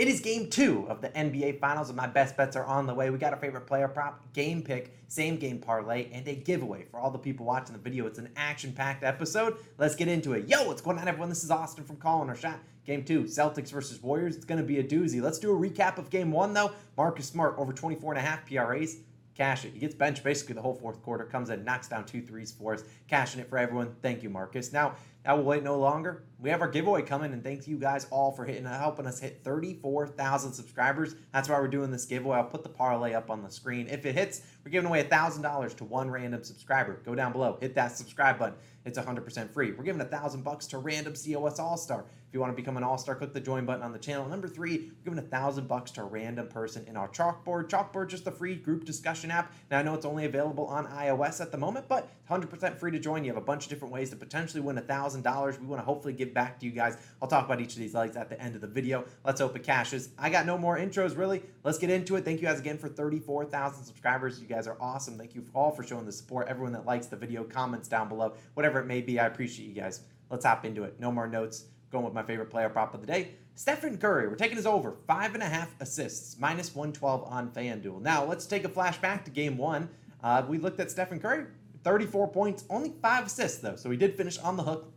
It is game two of the NBA Finals, and my best bets are on the way. We got a favorite player prop, game pick, same game parlay, and a giveaway for all the people watching the video. It's an action packed episode. Let's get into it. Yo, what's going on, everyone? This is Austin from Calling Our Shot. Game two, Celtics versus Warriors. It's going to be a doozy. Let's do a recap of game one, though. Marcus Smart over 24 and a half PRAs cash it. He gets benched basically the whole fourth quarter, comes in, knocks down two threes for us, cashing it for everyone. Thank you, Marcus. Now, I will wait no longer. We have our giveaway coming, and thank you guys all for hitting, helping us hit 34,000 subscribers. That's why we're doing this giveaway. I'll put the parlay up on the screen. If it hits, we're giving away $1,000 to one random subscriber. Go down below, hit that subscribe button. It's 100% free. We're giving a thousand bucks to random COS All Star. If you want to become an All Star, click the join button on the channel. Number three, we're giving a thousand bucks to a random person in our chalkboard. Chalkboard, just a free group discussion app. Now I know it's only available on iOS at the moment, but 100% free to join. You have a bunch of different ways to potentially win a thousand dollars. We want to hopefully give back to you guys. I'll talk about each of these legs at the end of the video. Let's open caches. I got no more intros really. Let's get into it. Thank you guys again for 34,000 subscribers. You guys are awesome. Thank you all for showing the support. Everyone that likes the video, comments down below, whatever it may be. I appreciate appreciate you guys. Let's hop into it. No more notes. Going with my favorite player prop of the day, Stephen Curry. We're taking his over five and a half assists, minus 112 on FanDuel. Now let's take a flashback to game one. Uh, we looked at Stephen Curry, 34 points, only five assists though, so he did finish on the hook.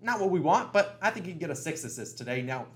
Not what we want, but I think he can get a six assist today. Now,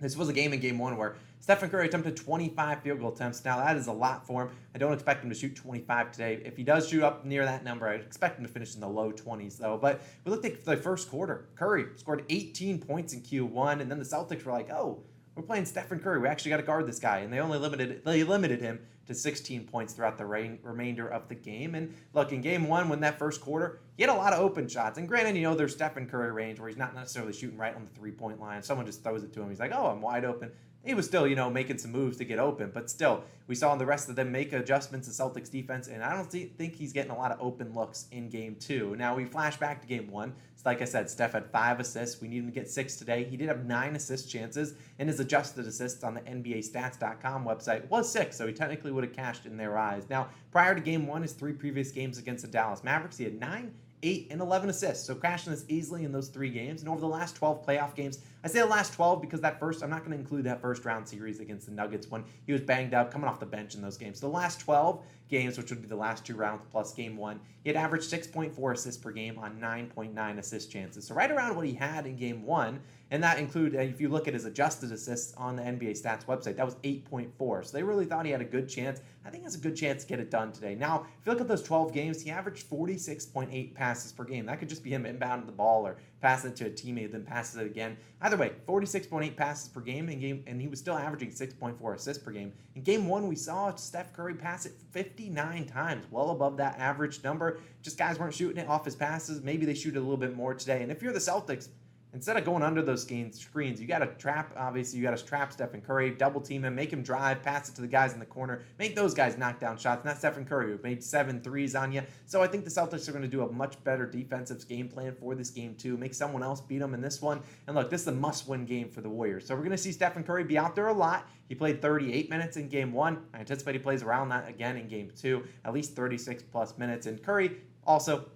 this was a game in game one where Stephen Curry attempted 25 field goal attempts. Now, that is a lot for him. I don't expect him to shoot 25 today. If he does shoot up near that number, I expect him to finish in the low 20s, though. But we looked at the first quarter. Curry scored 18 points in Q1, and then the Celtics were like, oh, we're playing Stephen Curry. We actually got to guard this guy, and they only limited they limited him to 16 points throughout the rain, remainder of the game. And look, in game one, when that first quarter, he had a lot of open shots. And granted, you know, there's Stephen Curry range where he's not necessarily shooting right on the three point line. Someone just throws it to him. He's like, oh, I'm wide open he was still, you know, making some moves to get open. But still, we saw in the rest of them make adjustments to Celtics defense, and I don't think he's getting a lot of open looks in game two. Now, we flash back to game one. So like I said, Steph had five assists. We need him to get six today. He did have nine assist chances, and his adjusted assists on the NBAstats.com website was six, so he technically would have cashed in their eyes. Now, prior to game one, his three previous games against the Dallas Mavericks, he had nine 8 and 11 assists. So crashing this easily in those three games. And over the last 12 playoff games, I say the last 12 because that first, I'm not going to include that first round series against the Nuggets when he was banged up, coming off the bench in those games. So the last 12 games, which would be the last two rounds plus game one, he had averaged 6.4 assists per game on 9.9 assist chances. So right around what he had in game one. And that include, if you look at his adjusted assists on the NBA stats website, that was 8.4. So they really thought he had a good chance. I think has a good chance to get it done today. Now, if you look at those 12 games, he averaged 46.8 passes per game. That could just be him inbounding the ball or passing it to a teammate, then passes it again. Either way, 46.8 passes per game in game, and he was still averaging 6.4 assists per game. In game one, we saw Steph Curry pass it 59 times, well above that average number. Just guys weren't shooting it off his passes. Maybe they shoot it a little bit more today. And if you're the Celtics, instead of going under those screens, you got to trap, obviously, you got to trap Stephen Curry, double team him, make him drive, pass it to the guys in the corner, make those guys knock down shots, not Stephen Curry, who made seven threes on you. So I think the Celtics are going to do a much better defensive game plan for this game, too. Make someone else beat them in this one. And look, this is a must win game for the Warriors. So we're going to see Stephen Curry be out there a lot. He played 38 minutes in game one. I anticipate he plays around that again in game two, at least 36 plus minutes. And Curry also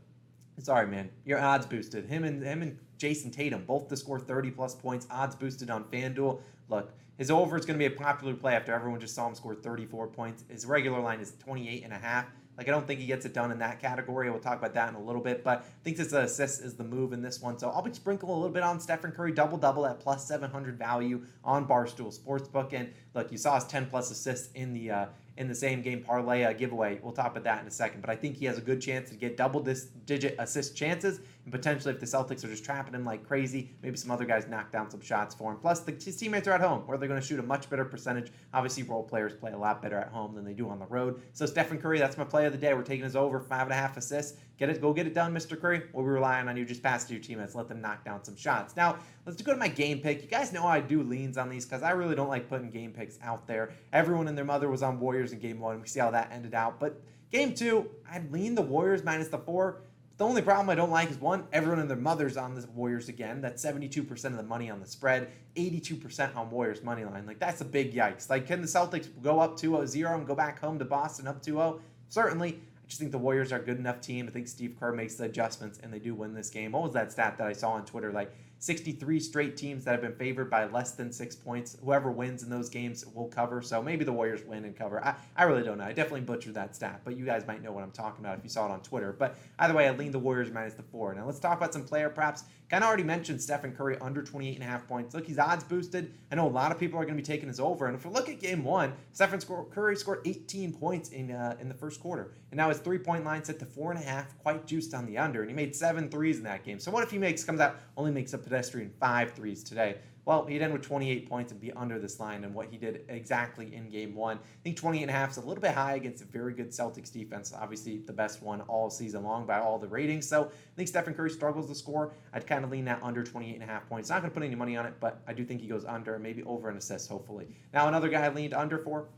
Sorry, man. Your odds boosted. Him and him and Jayson Tatum both to score 30 plus points. Odds boosted on FanDuel. Look, his over is going to be a popular play after everyone just saw him score 34 points. His regular line is 28 and a half. Like I don't think he gets it done in that category. We'll talk about that in a little bit, but I think this assist is the move in this one. So I'll be sprinkling a little bit on Stephen Curry double double at plus 700 value on Barstool Sportsbook. And look, you saw his 10 plus assists in the uh, in the same game parlay uh, giveaway. We'll talk about that in a second. But I think he has a good chance to get double this digit assist chances. And potentially, if the Celtics are just trapping him like crazy, maybe some other guys knock down some shots for him. Plus, the, his teammates are at home, where they're going to shoot a much better percentage. Obviously, role players play a lot better at home than they do on the road. So, Stephen Curry, that's my play of the day. We're taking his over five and a half assists. Get it, go get it done, Mr. Curry. We'll be relying on you. Just pass to your teammates, let them knock down some shots. Now, let's go to my game pick. You guys know I do leans on these because I really don't like putting game picks out there. Everyone and their mother was on Warriors in game one. We see how that ended out. But game two, I'd lean the Warriors minus the four. The only problem I don't like is one, everyone and their mother's on the Warriors again. That's 72% of the money on the spread, 82% on Warriors money line. Like, that's a big yikes. Like, can the Celtics go up 2 0 and go back home to Boston up 2 0? Certainly. I just think the Warriors are a good enough team. I think Steve Kerr makes the adjustments and they do win this game. What was that stat that I saw on Twitter? Like 63 straight teams that have been favored by less than six points. Whoever wins in those games will cover. So maybe the Warriors win and cover. I, I really don't know. I definitely butchered that stat, but you guys might know what I'm talking about if you saw it on Twitter. But either way, I lean the Warriors minus the four. Now let's talk about some player props. Kind of already mentioned Stephen Curry under 28 and a half points. Look, he's odds boosted. I know a lot of people are going to be taking his over. And if we look at game one, Stephen Curry scored 18 points in uh, in the first quarter. And now his three point line set to four and a half, quite juiced on the under. And he made seven threes in that game. So what if he makes comes out only makes up pedestrian five threes today? Well, he'd end with 28 points and be under this line and what he did exactly in game one. I think 28 and a half is a little bit high against a very good Celtics defense. Obviously, the best one all season long by all the ratings. So I think Stephen Curry struggles to score. I'd kind of lean that under 28 and a half points. Not going to put any money on it, but I do think he goes under, maybe over an assist, hopefully. Now, another guy I leaned under for,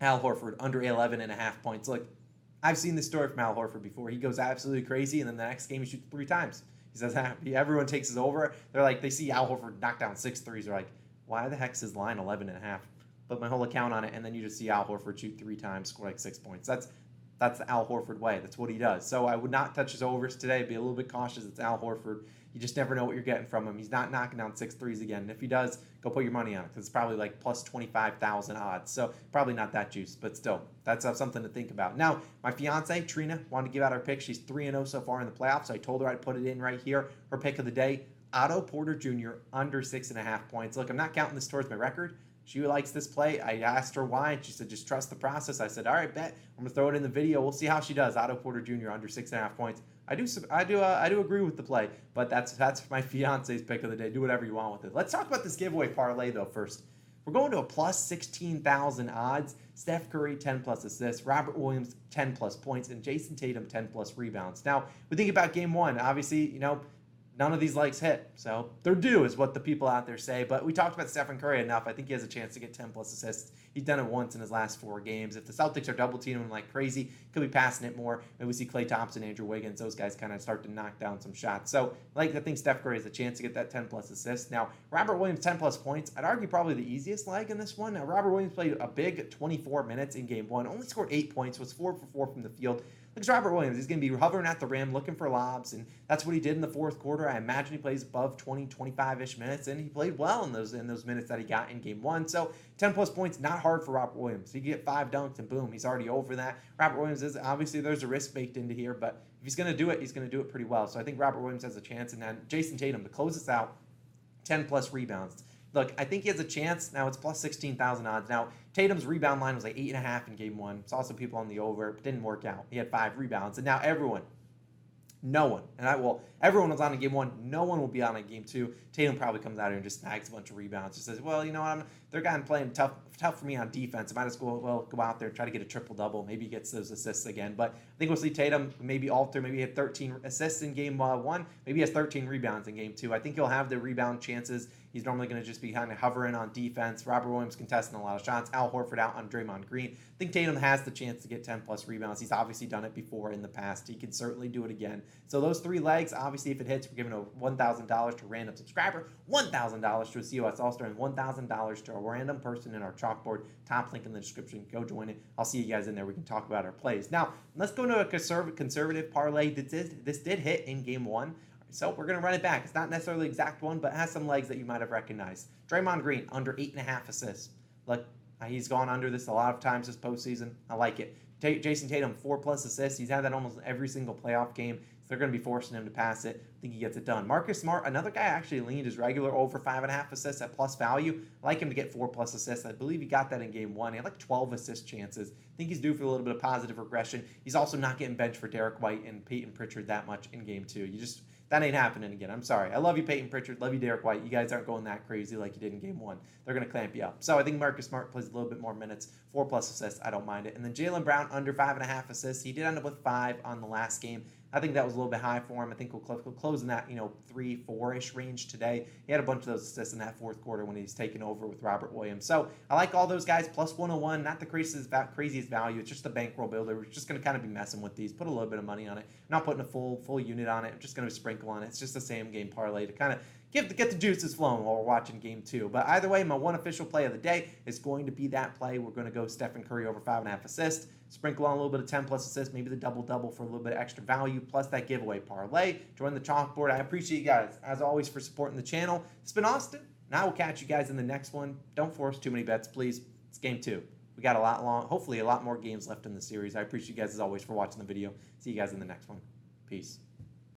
Al Horford, under 11 and a half points. Look, I've seen this story from Al Horford before. He goes absolutely crazy, and then the next game he shoots three times. He says ah, everyone takes his over. They're like, they see Al Horford knock down six threes. They're like, why the heck's his line 11 and a half? Put my whole account on it, and then you just see Al Horford shoot three times, score like six points. That's that's the Al Horford way. That's what he does. So I would not touch his overs today. Be a little bit cautious. It's Al Horford. You just never know what you're getting from him. He's not knocking down six threes again. And if he does, go put your money on it because it's probably like plus 25,000 odds. So probably not that juice, but still, that's uh, something to think about. Now, my fiance, Trina, wanted to give out her pick. She's 3 0 so far in the playoffs. So I told her I'd put it in right here. Her pick of the day Otto Porter Jr. under six and a half points. Look, I'm not counting this towards my record. She likes this play. I asked her why, and she said, just trust the process. I said, all right, bet. I'm to throw it in the video. We'll see how she does. Otto Porter Jr. under six and a half points. I do, I do, uh, I do agree with the play, but that's that's my fiance's pick of the day. Do whatever you want with it. Let's talk about this giveaway parlay though first. We're going to a plus 16,000 odds. Steph Curry, 10 plus assists. Robert Williams, 10 plus points. And Jayson Tatum, 10 plus rebounds. Now, we think about game one. Obviously, you know, none of these legs hit. So they're due, is what the people out there say. But we talked about Stephen Curry enough. I think he has a chance to get 10 plus assists. He's done it once in his last four games. If the Celtics are double teaming him like crazy, could be passing it more. Maybe we see Klay Thompson, Andrew Wiggins, those guys kind of start to knock down some shots. So like I think Steph Curry has a chance to get that 10 plus assists. Now, Robert Williams, 10 plus points. I'd argue probably the easiest leg in this one. Now, Robert Williams played a big 24 minutes in game one, only scored eight points, was four for four from the field. Looks Robert Williams. He's going to be hovering at the rim, looking for lobs, and that's what he did in the fourth quarter. I imagine he plays above 20, 25-ish minutes, and he played well in those in those minutes that he got in game one. So 10 plus points, not hard for Robert Williams. He can get five dunks, and boom, he's already over that. Robert Williams is obviously there's a risk baked into here, but if he's going to do it, he's going to do it pretty well. So I think Robert Williams has a chance, and then Jayson Tatum to close this out, 10 plus rebounds. Look, I think he has a chance. Now it's plus 16,000 odds. Now, Tatum's rebound line was like 8.5 in game one. Saw some people on the over, but didn't work out. He had five rebounds. And now everyone, no one, and I will, everyone was on in game one. No one will be on in game two. Tatum probably comes out here and just snags a bunch of rebounds. Just says, well, you know what, I'm, they're kind of playing tough, tough for me on defense. I might as well, well go out there and try to get a triple double. Maybe he gets those assists again. But I think we'll see Tatum maybe alter. Maybe he had 13 assists in game uh, one. Maybe he has 13 rebounds in game two. I think he'll have the rebound chances. He's normally going to just be kind of hovering on defense. Robert Williams contesting a lot of shots. Al Horford out on Draymond Green. I think Tatum has the chance to get 10 plus rebounds. He's obviously done it before in the past. He can certainly do it again. So those three legs, obviously, if it hits, we're giving a $1,000 to a random subscriber, $1,000 to a COS All-Star, and $1,000 to a random person in our chalkboard. Top link in the description. Go join it. I'll see you guys in there. We can talk about our plays. Now, let's go to a conservative parlay. This this did hit in game one. So we're going to run it back. It's not necessarily exact one, but it has some legs that you might have recognized. Draymond Green, under 8.5 assists. Look, uh, he's gone under this a lot of times this postseason. I like it. T- Jayson Tatum, 4 plus assists. He's had that almost every single playoff game. So they're going to be forcing him to pass it. I think he gets it done. Marcus Smart, another guy actually leaned his regular over 5.5 assists at plus value. I like him to get 4 plus assists. I believe he got that in game one. He had like 12 assist chances. I think he's due for a little bit of positive regression. He's also not getting benched for Derrick White and Payton Pritchard that much in game two. You just that ain't happening again. I'm sorry. I love you, Payton Pritchard. Love you, Derrick White. You guys aren't going that crazy like you did in game one. They're going to clamp you up. So I think Marcus Smart plays a little bit more minutes, four plus assists. I don't mind it. And then Jaylen Brown under five and a half assists. He did end up with five on the last game. I think that was a little bit high for him. I think we'll close in that, you know, three, four-ish range today. He had a bunch of those assists in that fourth quarter when he's taken over with Robert Williams. So I like all those guys. Plus 101, not the craziest, craziest value. It's just a bankroll builder. We're just going to kind of be messing with these. Put a little bit of money on it. Not putting a full full unit on it. I'm just going to sprinkle on it. It's just the same game parlay to kind of get the, get the juices flowing while we're watching game two. But either way, my one official play of the day is going to be that play. We're going to go Stephen Curry over five and a half assists, sprinkle on a little bit of 10 plus assists, maybe the double double for a little bit of extra value, plus that giveaway parlay. Join the chalkboard. I appreciate you guys, as always, for supporting the channel. It's been Austin, and I will catch you guys in the next one. Don't force too many bets, please. It's game two. We got a lot long, hopefully a lot more games left in the series. I appreciate you guys as always for watching the video. See you guys in the next one. Peace.